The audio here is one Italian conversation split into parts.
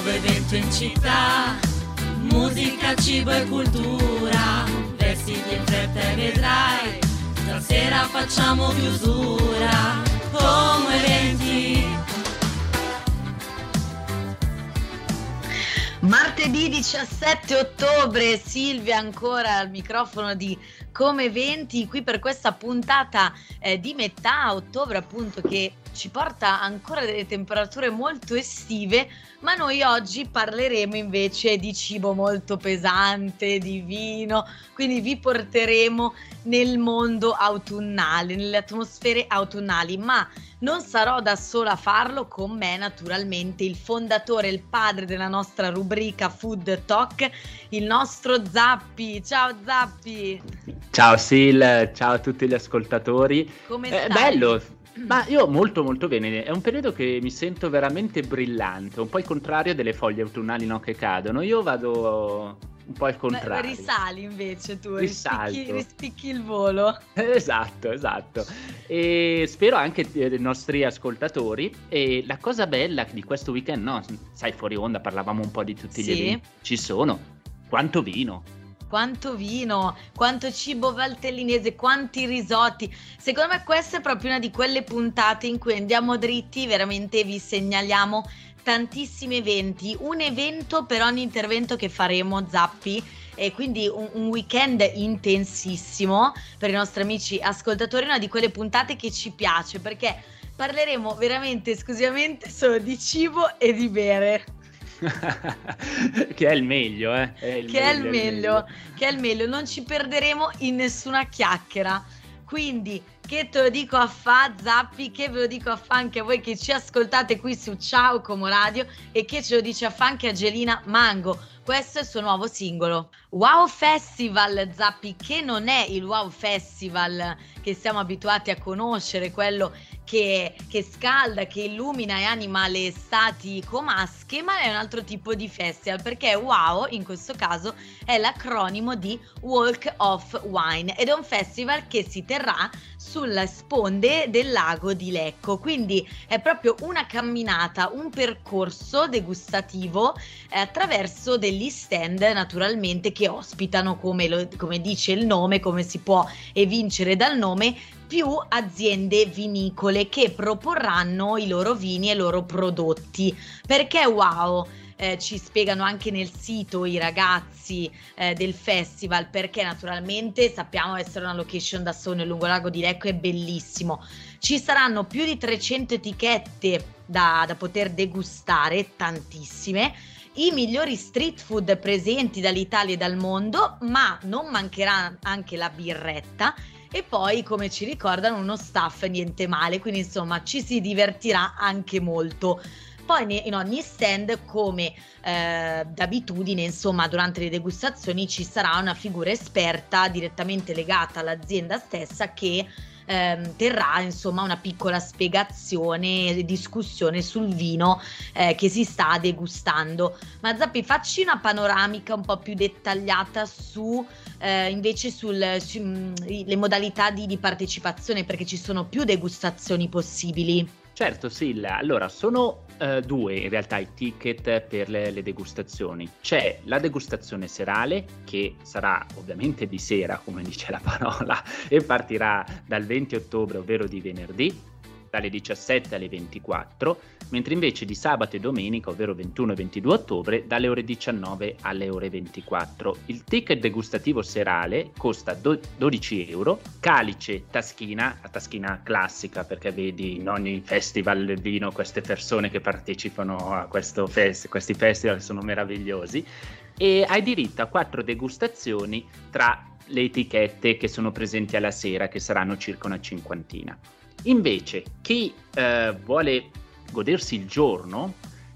nuovo evento in città, musica, cibo e cultura, vestiti in fretta e vedrai, stasera facciamo chiusura, come eventi. Martedì 17 ottobre, Silvia ancora al microfono di Come Eventi, qui per questa puntata eh, di metà ottobre appunto che ci porta ancora delle temperature molto estive, ma noi oggi parleremo invece di cibo molto pesante, di vino, quindi vi porteremo nel mondo autunnale, nelle atmosfere autunnali, ma non sarò da sola a farlo con me naturalmente il fondatore, il padre della nostra rubrica Food Talk, il nostro Zappi. Ciao Zappi! Ciao Sil, ciao a tutti gli ascoltatori. Come È stai? bello, ma io molto molto bene, è un periodo che mi sento veramente brillante, un po' il contrario delle foglie autunnali no, che cadono, io vado un po' al Beh, contrario. Risali invece tu, rispicchi, rispicchi il volo. Esatto, esatto. E spero anche eh, dei nostri ascoltatori. E la cosa bella di questo weekend, no, sai, fuori onda parlavamo un po' di tutti Sì. gli eventi. Ci sono. Quanto vino. Quanto vino, quanto cibo valtellinese, quanti risotti. Secondo me questa è proprio una di quelle puntate in cui andiamo dritti, veramente vi segnaliamo tantissimi eventi, un evento per ogni intervento che faremo, Zappi. E quindi un, un weekend intensissimo per i nostri amici ascoltatori, una di quelle puntate che ci piace perché parleremo veramente esclusivamente solo di cibo e di bere. che è il meglio, eh. che è il meglio, che è il meglio, non ci perderemo in nessuna chiacchiera. Quindi, che te lo dico a fa, Zappi, che ve lo dico a fa anche a voi che ci ascoltate qui su Ciao Como Radio e che ce lo dice a fa anche Angelina Mango. Questo è il suo nuovo singolo. Wow Festival, Zappi, che non è il Wow Festival che siamo abituati a conoscere, quello che, che scalda, che illumina e anima le estati comasche, ma è un altro tipo di festival perché wow in questo caso è l'acronimo di Walk of Wine ed è un festival che si terrà sulle sponde del lago di Lecco, quindi è proprio una camminata, un percorso degustativo eh, attraverso degli stand naturalmente che ospitano come, lo- come dice il nome, come si può evincere dal nome, più aziende vinicole che proporranno i loro vini e i loro prodotti. Perché wow? Eh, ci spiegano anche nel sito i ragazzi eh, del festival perché naturalmente sappiamo essere una location da sogno lungo lago di Lecco è bellissimo ci saranno più di 300 etichette da, da poter degustare tantissime i migliori street food presenti dall'Italia e dal mondo ma non mancherà anche la birretta e poi come ci ricordano uno staff niente male quindi insomma ci si divertirà anche molto. Poi in ogni stand come eh, d'abitudine insomma durante le degustazioni ci sarà una figura esperta direttamente legata all'azienda stessa che ehm, terrà insomma una piccola spiegazione e discussione sul vino eh, che si sta degustando. Ma Zappi facci una panoramica un po' più dettagliata su eh, invece sulle modalità di, di partecipazione perché ci sono più degustazioni possibili Certo, Silla. Allora, sono eh, due in realtà i ticket per le, le degustazioni. C'è la degustazione serale, che sarà ovviamente di sera, come dice la parola, e partirà dal 20 ottobre, ovvero di venerdì, dalle 17 alle 24, mentre invece di sabato e domenica, ovvero 21 e 22 ottobre, dalle ore 19 alle ore 24. Il ticket degustativo serale costa do- 12 euro, calice taschina, la taschina classica perché vedi in ogni festival del vino queste persone che partecipano a fest- questi festival sono meravigliosi e hai diritto a quattro degustazioni tra le etichette che sono presenti alla sera, che saranno circa una cinquantina. Invece, chi eh, vuole godersi il giorno,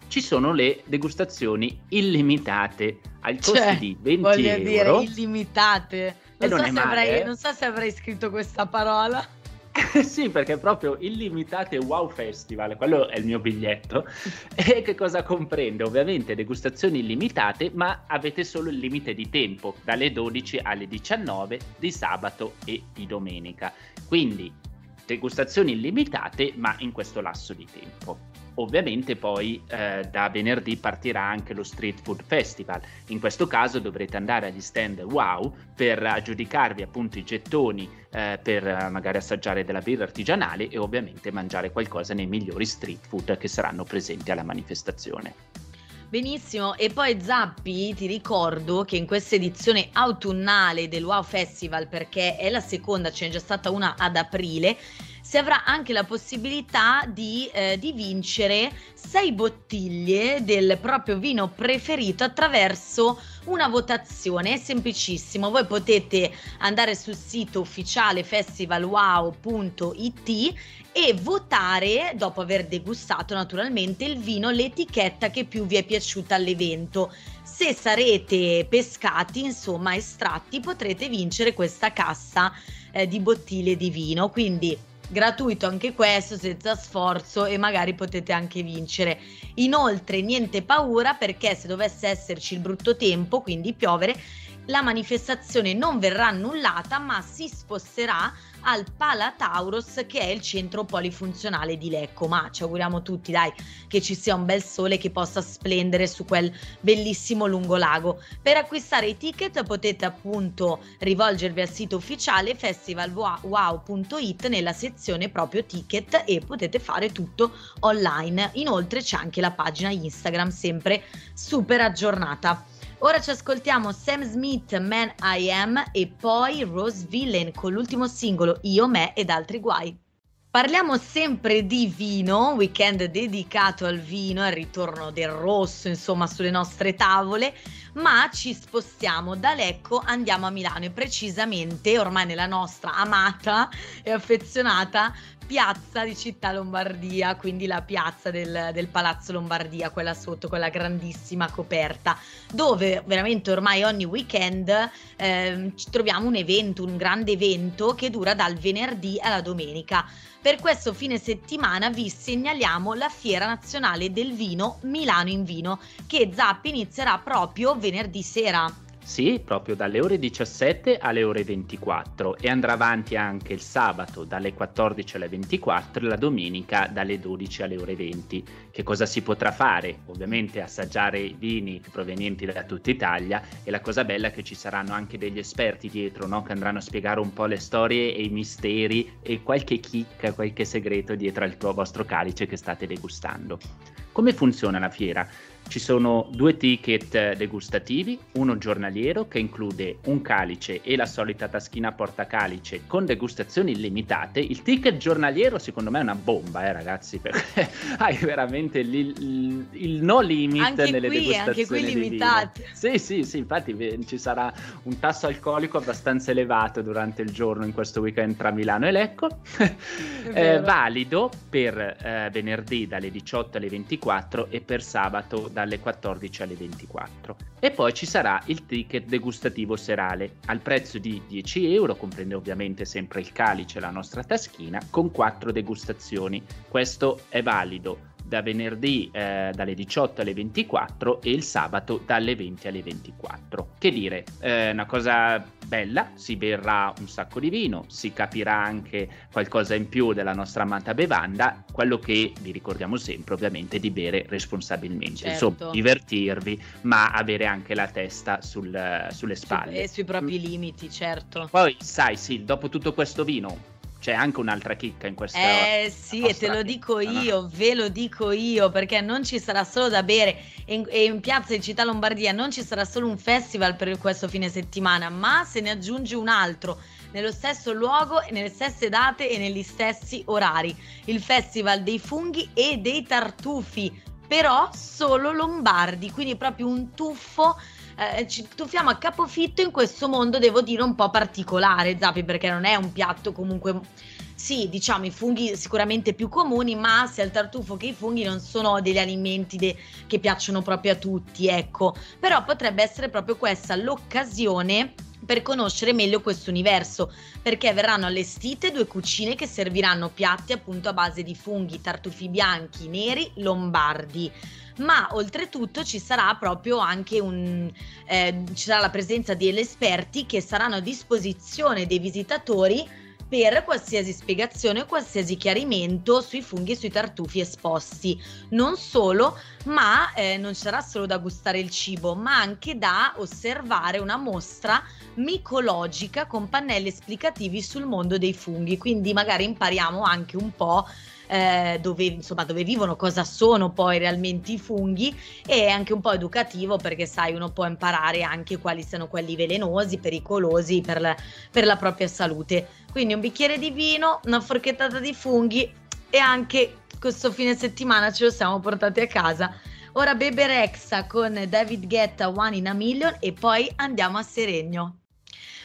ci sono le degustazioni illimitate al costo Cioè, di 20 voglio euro. dire illimitate non, non so male, avrei, eh. non so se avrei scritto questa parola sì, perché proprio illimitate Wow Festival, quello è il mio biglietto. E che cosa comprende? Ovviamente degustazioni illimitate, ma avete solo il limite di tempo, dalle 12 alle 19 di sabato e di domenica. Quindi degustazioni illimitate, ma in questo lasso di tempo. ovviamente poi eh, da venerdì partirà anche lo Street Food Festival. In questo caso dovrete andare agli stand Wow per aggiudicarvi appunto i gettoni eh, per eh, magari assaggiare della birra artigianale e ovviamente mangiare qualcosa nei migliori street food che saranno presenti alla manifestazione. Benissimo, e poi Zappi ti ricordo che in questa edizione autunnale del Wow Festival, perché è la seconda, ce n'è già stata una ad aprile, si avrà anche la possibilità di, eh, di vincere sei bottiglie del proprio vino preferito attraverso una votazione, è semplicissimo, voi potete andare sul sito ufficiale festivalwow.it e votare, dopo aver degustato naturalmente, il vino, l'etichetta che più vi è piaciuta all'evento. Se sarete pescati, insomma estratti, potrete vincere questa cassa eh, di bottiglie di vino, quindi gratuito anche questo senza sforzo e magari potete anche vincere. Inoltre niente paura perché se dovesse esserci il brutto tempo, quindi piovere, la manifestazione non verrà annullata ma si sposterà al Palatauros che è il centro polifunzionale di Lecco. Ma ci auguriamo tutti dai che ci sia un bel sole che possa splendere su quel bellissimo lungolago. Per acquistare i ticket potete appunto rivolgervi al sito ufficiale festivalwow.it nella sezione proprio ticket e potete fare tutto online. Inoltre c'è anche la pagina Instagram sempre super aggiornata Ora ci ascoltiamo Sam Smith, Man I Am e poi Rose Villain con l'ultimo singolo Io, Me ed altri guai. Parliamo sempre di vino, weekend dedicato al vino, al ritorno del rosso, insomma, sulle nostre tavole, ma ci spostiamo da Lecco, andiamo a Milano e precisamente ormai nella nostra amata e affezionata piazza di Città Lombardia, quindi la piazza del, del, Palazzo Lombardia, quella sotto, quella grandissima coperta, dove veramente ormai ogni weekend eh, troviamo un evento, un grande evento che dura dal venerdì alla domenica. Per questo fine settimana vi segnaliamo la Fiera Nazionale del Vino Milano in Vino, che Zappi inizierà proprio venerdì sera. Sì, proprio dalle ore 17 alle ore 24 e andrà avanti anche il sabato dalle 14 alle 24 e la domenica dalle 12 alle ore 20. Che cosa si potrà fare? Ovviamente assaggiare vini provenienti da tutta Italia e la cosa bella è che ci saranno anche degli esperti dietro no? che andranno a spiegare un po' le storie e i misteri e qualche chicca, qualche segreto dietro al tuo vostro calice che state degustando. Come funziona la fiera? Ci sono due ticket degustativi, uno giornaliero che include un calice e la solita taschina portacalice con degustazioni illimitate. Il ticket giornaliero secondo me è una bomba, eh ragazzi, perché hai veramente il, il, no limit anche nelle qui, degustazioni. Anche qui limitate. Sì, sì, sì, infatti ci sarà un tasso alcolico abbastanza elevato durante il giorno in questo weekend tra Milano e Lecco. eh, valido per eh, venerdì dalle 18 alle 24 e per sabato dalle 14 alle 24. E poi ci sarà il ticket degustativo serale al prezzo di 10 euro, comprende ovviamente sempre il calice e la nostra taschina, con 4 degustazioni. Questo è valido da venerdì eh, dalle 18 alle 24 e il sabato dalle 20 alle 24. Che dire, eh, una cosa bella, si berrà un sacco di vino, si capirà anche qualcosa in più della nostra amata bevanda, quello che vi ricordiamo sempre ovviamente di bere responsabilmente, certo. insomma divertirvi, ma avere anche la testa sul, sulle spalle. Su, e sui propri limiti, certo. Poi sai, sì, dopo tutto questo vino c'è anche un'altra chicca in questa Eh sì, e te lo dico io, ve lo dico io, perché non ci sarà solo da bere. E in, e in, piazza di Città Lombardia non ci sarà solo un festival per questo fine settimana, ma se ne aggiunge un altro nello stesso luogo, nelle stesse date e negli stessi orari. Il Festival dei funghi e dei tartufi, però solo lombardi, quindi proprio un tuffo eh, ci tuffiamo a capofitto in questo mondo, devo dire, un po' particolare, Zappi, perché non è un piatto comunque... Sì, diciamo i funghi sicuramente più comuni, ma sia il tartufo che i funghi non sono degli alimenti de- che piacciono proprio a tutti, ecco. Però potrebbe essere proprio questa l'occasione per conoscere meglio questo universo, perché verranno allestite due cucine che serviranno piatti appunto a base di funghi, tartufi bianchi, neri, lombardi. Ma oltretutto ci sarà proprio anche un eh, ci sarà la presenza degli esperti che saranno a disposizione dei visitatori per qualsiasi spiegazione o qualsiasi chiarimento sui funghi e sui tartufi esposti. Non solo, ma eh, non sarà solo da gustare il cibo, ma anche da osservare una mostra micologica con pannelli esplicativi sul mondo dei funghi. Quindi magari impariamo anche un po' eh, dove, insomma, dove vivono, cosa sono poi realmente i funghi e è anche un po' educativo perché sai uno può imparare anche quali sono quelli velenosi, pericolosi per la, per la propria salute. Quindi un bicchiere di vino, una forchettata di funghi e anche questo fine settimana ce lo siamo portati a casa. Ora Bebe Rexa con David Guetta One in a Million e poi andiamo a Seregno.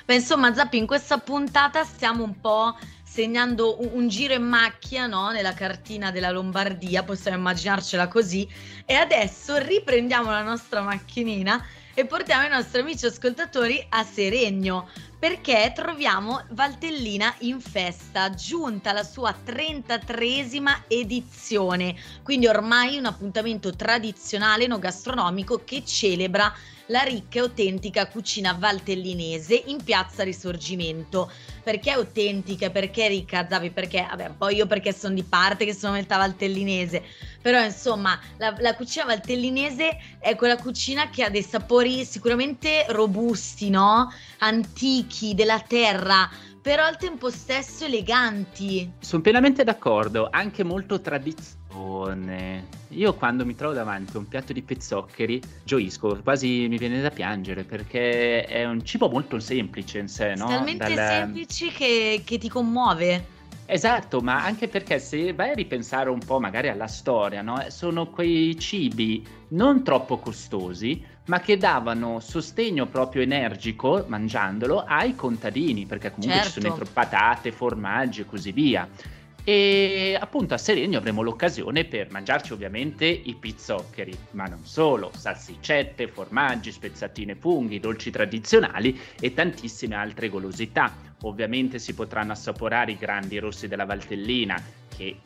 Beh, insomma, Zappi, in questa puntata stiamo un po' segnando un, un giro in macchina no? nella cartina della Lombardia, possiamo immaginarcela così. E adesso riprendiamo la nostra macchinina e portiamo i nostri amici ascoltatori a Seregno perché troviamo Valtellina in festa, giunta alla sua 33esima edizione, quindi ormai un appuntamento tradizionale no gastronomico che celebra la ricca e autentica cucina valtellinese in piazza Risorgimento. Perché autentica? Perché ricca, Zavi? Perché, vabbè, poi io perché sono di parte che sono metà valtellinese, però insomma la, la, cucina valtellinese è quella cucina che ha dei sapori sicuramente robusti, no? Antichi, della terra, però al tempo stesso eleganti. Sono pienamente d'accordo, anche molto tradizione. Io quando mi trovo davanti a un piatto di pezzoccheri gioisco, quasi mi viene da piangere perché è un cibo molto semplice in sé, no? Talmente Dal... semplice che, che ti commuove. Esatto, ma anche perché se vai a ripensare un po' magari alla storia, no? sono quei cibi non troppo costosi, ma che davano sostegno proprio energico mangiandolo ai contadini, perché comunque certo. ci sono certo. patate, formaggi e così via. E appunto a Serenio avremo l'occasione per mangiarci ovviamente i pizzoccheri, ma non solo, salsiccette, formaggi, spezzatine funghi, dolci tradizionali e tantissime altre golosità. Ovviamente si potranno assaporare i grandi rossi della Valtellina che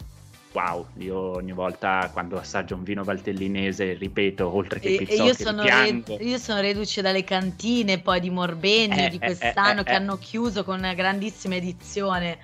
wow, io ogni volta quando assaggio un vino valtellinese, ripeto, oltre che pizzoccheri, io sono, piango. Re, io sono reduce dalle cantine poi di Morbegno eh, di quest'anno eh, eh, che eh. hanno chiuso con una grandissima edizione.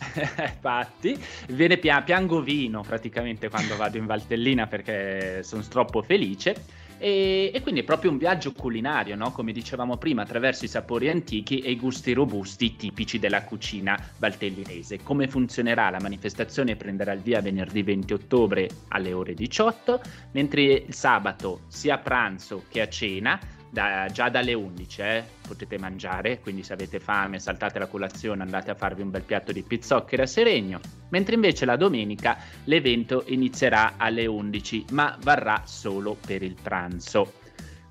Infatti, viene pia- piango vino praticamente quando vado in Valtellina perché sono troppo felice. E, e, quindi è proprio un viaggio culinario, no? come dicevamo prima, attraverso i sapori antichi e i gusti robusti tipici della cucina valtellinese. Come funzionerà? La manifestazione prenderà il via venerdì 20 ottobre alle ore 18, mentre il sabato sia a pranzo che a cena da, già dalle 11 eh, potete mangiare, quindi se avete fame, saltate la colazione, andate a farvi un bel piatto di pizzoccheri a Seregno, mentre invece la domenica l'evento inizierà alle 11, ma varrà solo per il pranzo.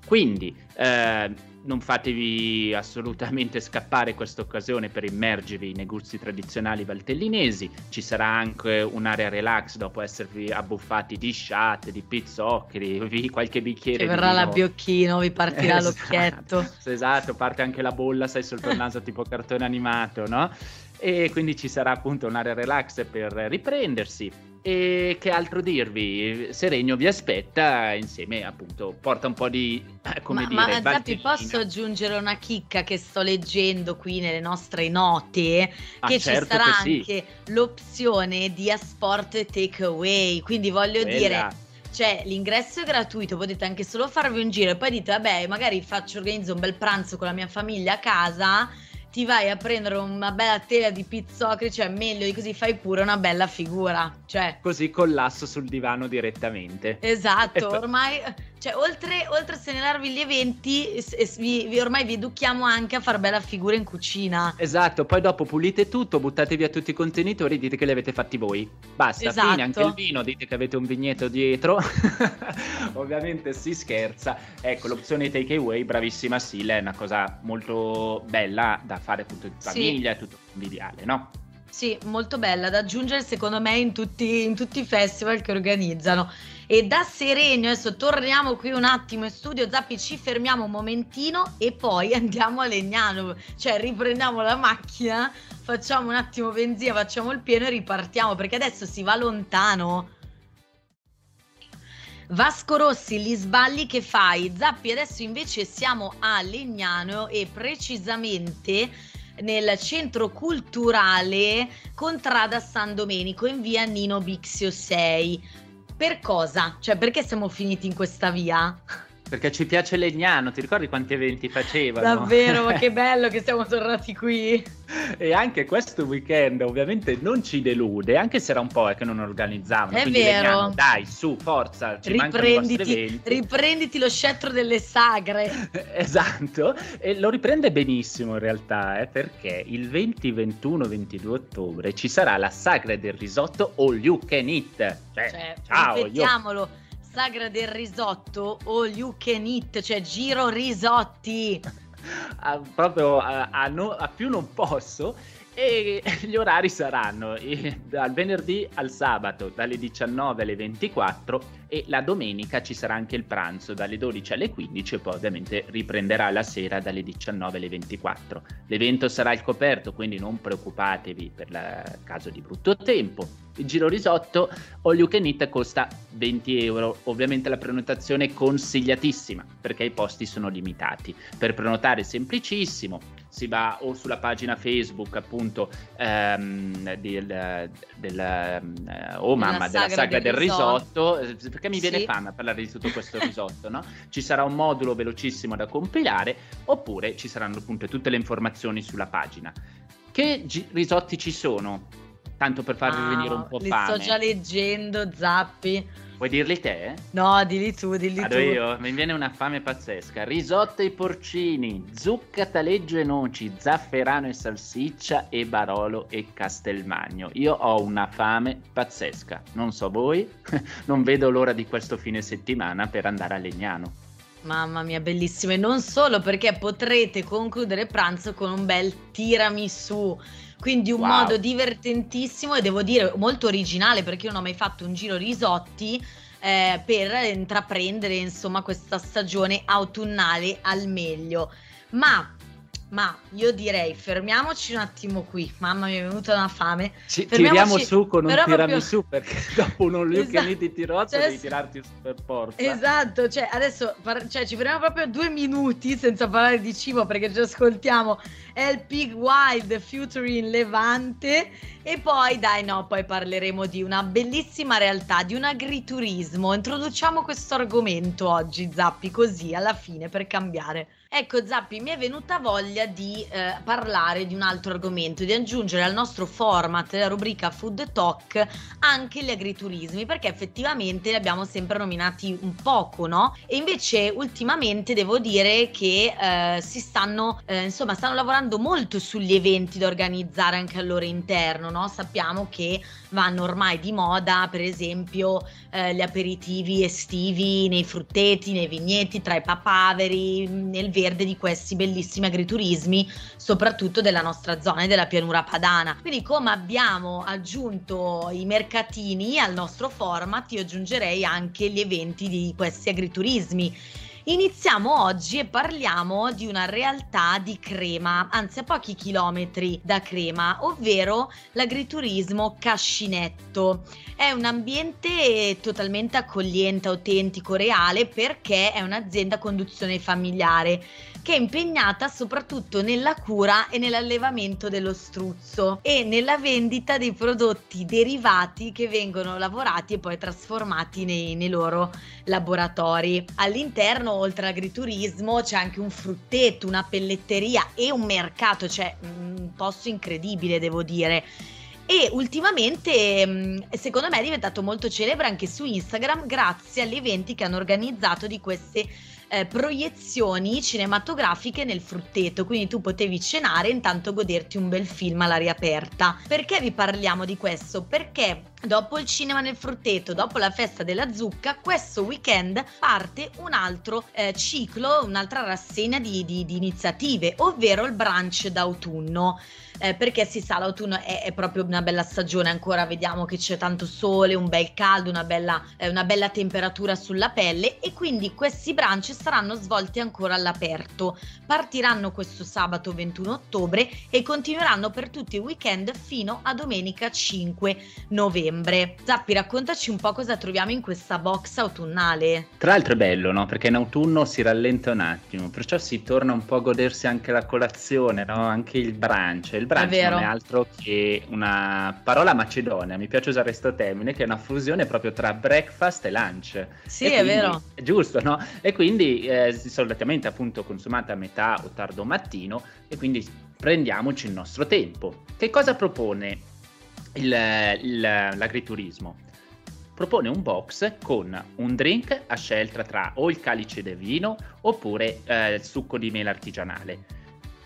Quindi eh, non fatevi assolutamente scappare questa occasione per immergervi nei gusti tradizionali valtellinesi. Ci sarà anche un'area relax dopo esservi abbuffati di shot, di pizzoccheri, qualche bicchiere. Ci verrà l'abbiocchino, vi partirà esatto, l'occhietto. Esatto, parte anche la bolla, sai, sotto il naso tipo cartone animato, no? E quindi ci sarà appunto un'area relax per riprendersi e che altro dirvi? Seregno vi aspetta insieme, appunto, porta un po' di eh, come ma, dire. Ma Zappi, posso aggiungere una chicca che sto leggendo qui nelle nostre note? Ah, che certo ci sarà che sì. anche l'opzione di Asport Takeaway. Quindi voglio Quella. dire cioè l'ingresso è gratuito, potete anche solo farvi un giro e poi dite vabbè magari faccio organizzo un bel pranzo con la mia famiglia a casa ti vai a prendere una bella tela di pizzocri, cioè meglio di così fai pure una bella figura. Cioè. Così collasso sul divano direttamente. Esatto, ormai cioè, oltre, oltre, a segnalarvi gli eventi, vi, vi, ormai vi educhiamo anche a far bella figura in cucina. Esatto, poi dopo pulite tutto, buttate via tutti i contenitori dite che li avete fatti voi. Basta, esatto. fine, anche il vino, dite che avete un vigneto dietro. Ovviamente si scherza. Ecco, l'opzione takeaway, bravissima Sile, è una cosa molto bella da fare appunto in famiglia, sì. tutto conviviale, no? Sì, molto bella da aggiungere secondo me in tutti, in tutti i festival che organizzano. E da Serenio, adesso torniamo qui un attimo in studio, Zappi, ci fermiamo un momentino e poi andiamo a Legnano, cioè riprendiamo la macchina, facciamo un attimo benzina, facciamo il pieno e ripartiamo, perché adesso si va lontano. Vasco Rossi, gli sbagli che fai. Zappi, adesso invece siamo a Legnano e precisamente nel centro culturale Contrada San Domenico in via Nino Bixio 6. Per cosa? Cioè perché siamo finiti in questa via? Perché ci piace Legnano, ti ricordi quanti eventi facevano? Davvero, ma che bello che siamo tornati qui. e anche questo weekend ovviamente non ci delude, anche se era un po' che non organizzavano. È vero. Legnano, dai, su, forza, ci riprenditi, riprenditi lo scettro delle sagre. esatto, e lo riprende benissimo in realtà, eh, perché il 20, 21, 22 ottobre ci sarà la sagra del risotto All You Can Eat. Cioè, cioè ciao, ripetiamolo. Io sagra del risotto o you can eat, cioè giro risotti. a, proprio a, a, no, a, più non posso e gli orari saranno dal venerdì al sabato dalle 19 alle 24 e la domenica ci sarà anche il pranzo dalle 12 alle 15 e poi ovviamente riprenderà la sera dalle 19 alle 24. L'evento sarà al coperto, quindi non preoccupatevi per il caso di brutto tempo. Il giro risotto all you can eat costa 20 euro. Ovviamente la prenotazione è consigliatissima perché i posti sono limitati. Per prenotare è semplicissimo, si va o sulla pagina Facebook appunto ehm, del, del uh, oh mamma, della saga del, del risotto, risotto, perché mi viene sì. fame a parlare di tutto questo risotto, no? Ci sarà un modulo velocissimo da compilare oppure ci saranno appunto tutte le informazioni sulla pagina. Che gi- risotti ci sono? Tanto per farvi ah, venire un po' li fame. Li sto già leggendo, Zappi. Vuoi dirli te? No, dilli tu, dilli Vado tu. io, mi viene una fame pazzesca. Risotto ai porcini, zucca, taleggio e noci, zafferano e salsiccia e barolo e castelmagno. Io ho una fame pazzesca. Non so voi, non vedo l'ora di questo fine settimana per andare a Legnano. Mamma mia, bellissimo. E non solo perché potrete concludere pranzo con un bel tiramisù quindi un wow. modo divertentissimo e devo dire molto originale perché io non ho mai fatto un giro risotti eh, per intraprendere insomma questa stagione autunnale al meglio. Ma ma io direi fermiamoci un attimo qui. Mamma mia, è venuta una fame. Ci tiriamo su con un tiramisù proprio... perché dopo un all esatto. di tirozzo cioè, devi tirarti su per forza. Esatto, cioè adesso cioè, ci fermiamo proprio due minuti senza parlare di cibo perché ci ascoltiamo El Pig Wild featuring Levante e poi dai no, poi parleremo di una bellissima realtà, di un agriturismo. Introduciamo questo argomento oggi, Zappi, così alla fine per cambiare. Ecco Zappi, mi è venuta voglia di eh, parlare di un altro argomento, di aggiungere al nostro format, la rubrica Food Talk, anche gli agriturismi, perché effettivamente li abbiamo sempre nominati un poco, no? E invece ultimamente devo dire che eh, si stanno, eh, insomma, stanno lavorando molto sugli eventi da organizzare anche al loro interno, no? Sappiamo che vanno ormai di moda, per esempio, eh, gli aperitivi estivi nei frutteti, nei vigneti, tra i papaveri, nel verde di questi bellissimi agriturismi, soprattutto della nostra zona e della pianura padana. Quindi come abbiamo aggiunto i mercatini al nostro format, io aggiungerei anche gli eventi di questi agriturismi Iniziamo oggi e parliamo di una realtà di Crema, anzi a pochi chilometri da Crema, ovvero l'agriturismo Cascinetto. È un ambiente totalmente accogliente, autentico, reale perché è un'azienda a conduzione familiare che è impegnata soprattutto nella cura e nell'allevamento dello struzzo e nella vendita dei prodotti derivati che vengono lavorati e poi trasformati nei, nei loro laboratori. All'interno, oltre all'agriturismo, c'è anche un frutteto, una pelletteria e un mercato, cioè un posto incredibile, devo dire e ultimamente secondo me è diventato molto celebre anche su Instagram grazie agli eventi che hanno organizzato di queste eh, proiezioni cinematografiche nel frutteto, quindi tu potevi cenare e intanto goderti un bel film all'aria aperta. Perché vi parliamo di questo? Perché dopo il cinema nel frutteto, dopo la festa della zucca, questo weekend parte un altro eh, ciclo, un'altra rassegna di, di, di iniziative, ovvero il brunch d'autunno. Eh, perché si sa l'autunno è, è, proprio una bella stagione ancora vediamo che c'è tanto sole un bel caldo una bella, eh, una bella temperatura sulla pelle e quindi questi brunch saranno svolti ancora all'aperto. Partiranno questo sabato 21 ottobre e continueranno per tutti i weekend fino a domenica 5 novembre. Zappi raccontaci un po' cosa troviamo in questa box autunnale. Tra l'altro è bello no? Perché in autunno si rallenta un attimo perciò si torna un po' a godersi anche la colazione no? anche il brunch il brunch non è altro che una parola macedonia, mi piace usare questo termine, che è una fusione proprio tra breakfast e lunch. Sì, e è quindi, vero. È giusto, no? E quindi eh, solitamente appunto consumata a metà o tardo mattino e quindi prendiamoci il nostro tempo. Che cosa propone il, il, l'agriturismo? propone un box con un drink a scelta tra o il calice di vino oppure eh, il succo di mele artigianale.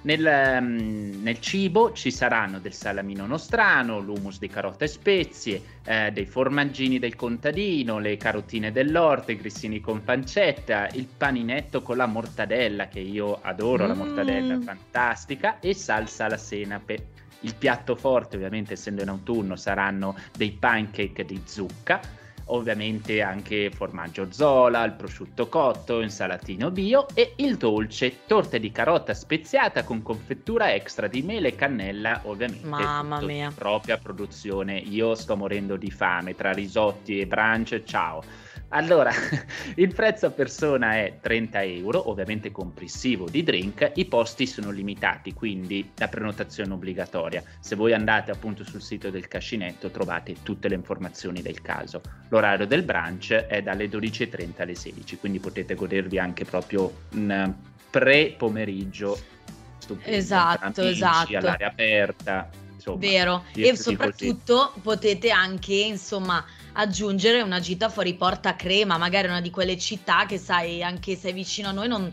Nel, um, nel, cibo ci saranno del salamino nostrano, l'humus di carota e spezie, eh, dei formaggini del contadino, le carotine dell'orto, i grissini con pancetta, il paninetto con la mortadella, che io adoro, mm. la mortadella è fantastica, e salsa alla senape. Il piatto forte, ovviamente essendo in autunno, saranno dei pancake di zucca ovviamente anche formaggio zola, il prosciutto cotto, insalatino bio e il dolce, torte di carota speziata con confettura extra di mele e cannella, ovviamente. Mamma mia. Propria produzione. Io sto morendo di fame tra risotti e brunch. Ciao. Allora, il prezzo a persona è 30 euro, ovviamente comprensivo di drink, i posti sono limitati, quindi la prenotazione è obbligatoria. Se voi andate appunto sul sito del cascinetto trovate tutte le informazioni del caso. L'orario del brunch è dalle 12.30 alle 16, quindi potete godervi anche proprio un pre-pomeriggio stupendo. Esatto, amici, esatto. all'aria aperta. Insomma, Vero, e soprattutto così. potete anche, insomma, aggiungere una gita fuori porta crema, magari una di quelle città che sai, anche se è vicino a noi, non,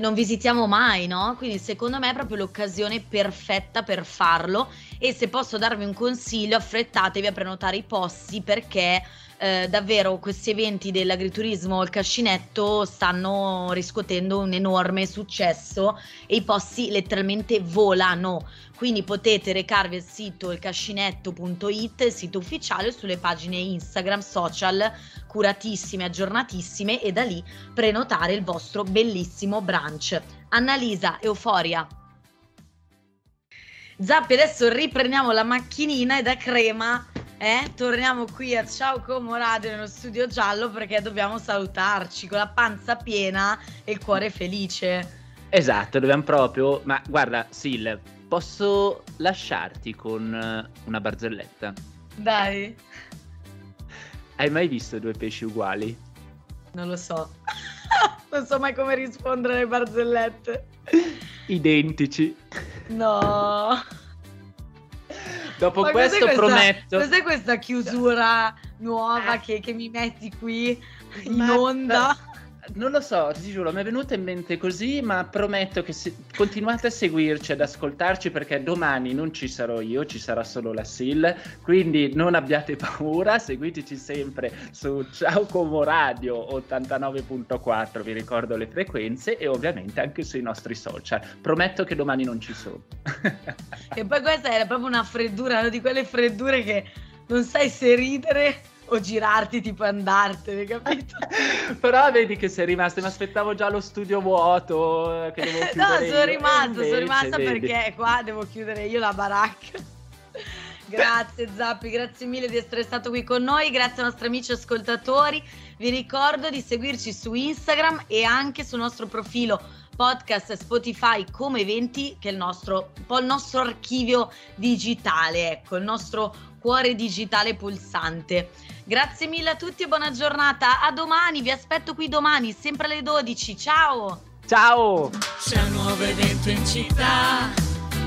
non visitiamo mai, no? Quindi secondo me è proprio l'occasione perfetta per farlo e se posso darvi un consiglio, affrettatevi a prenotare i posti perché eh, davvero questi eventi dell'agriturismo il cascinetto stanno riscuotendo un enorme successo e i posti letteralmente volano quindi potete recarvi al sito ilcascinetto.it, il sito ufficiale, sulle pagine Instagram, social curatissime, aggiornatissime e da lì prenotare il vostro bellissimo brunch. Annalisa, euforia. Zappi, adesso riprendiamo la macchinina e da crema eh, torniamo qui a Ciao Como Radio nello studio giallo perché dobbiamo salutarci con la panza piena e il cuore felice. Esatto, dobbiamo proprio. Ma guarda, Sil, posso lasciarti con eh, una barzelletta? Dai. Hai mai visto due pesci uguali? Non lo so. non so mai come rispondere alle barzellette. Identici. No. Dopo Ma questo cos'è questa, prometto. Cos'è questa chiusura nuova che, che mi metti qui in Ma, onda? Non lo so, ti giuro, mi è venuta in mente così, ma prometto che se... continuate a seguirci, ad ascoltarci perché domani non ci sarò io, ci sarà solo la Sil, quindi non abbiate paura, seguiteci sempre su Ciao Como Radio 89.4, vi ricordo le frequenze e ovviamente anche sui nostri social. Prometto che domani non ci sono. e poi questa era proprio una freddura, una di quelle freddure che non sai se ridere o girarti tipo andartene, capito? Però vedi che sei rimasta, mi aspettavo già lo studio vuoto. Eh, che devo no, sono rimasta, sono rimasta perché qua devo chiudere io la baracca. Grazie Zappi, grazie mille di essere stato qui con noi, grazie ai nostri amici ascoltatori. Vi ricordo di seguirci su Instagram e anche sul nostro profilo podcast Spotify come eventi, che è il nostro, un po' il nostro archivio digitale, ecco, il nostro cuore digitale pulsante. Grazie mille a tutti e buona giornata. A domani, vi aspetto qui domani, sempre alle 12. Ciao! Ciao! C'è un nuovo evento in città,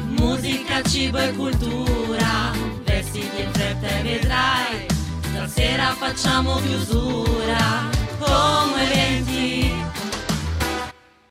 musica, cibo e cultura. Vestiti in fretta e vedrai, stasera facciamo chiusura. Come eventi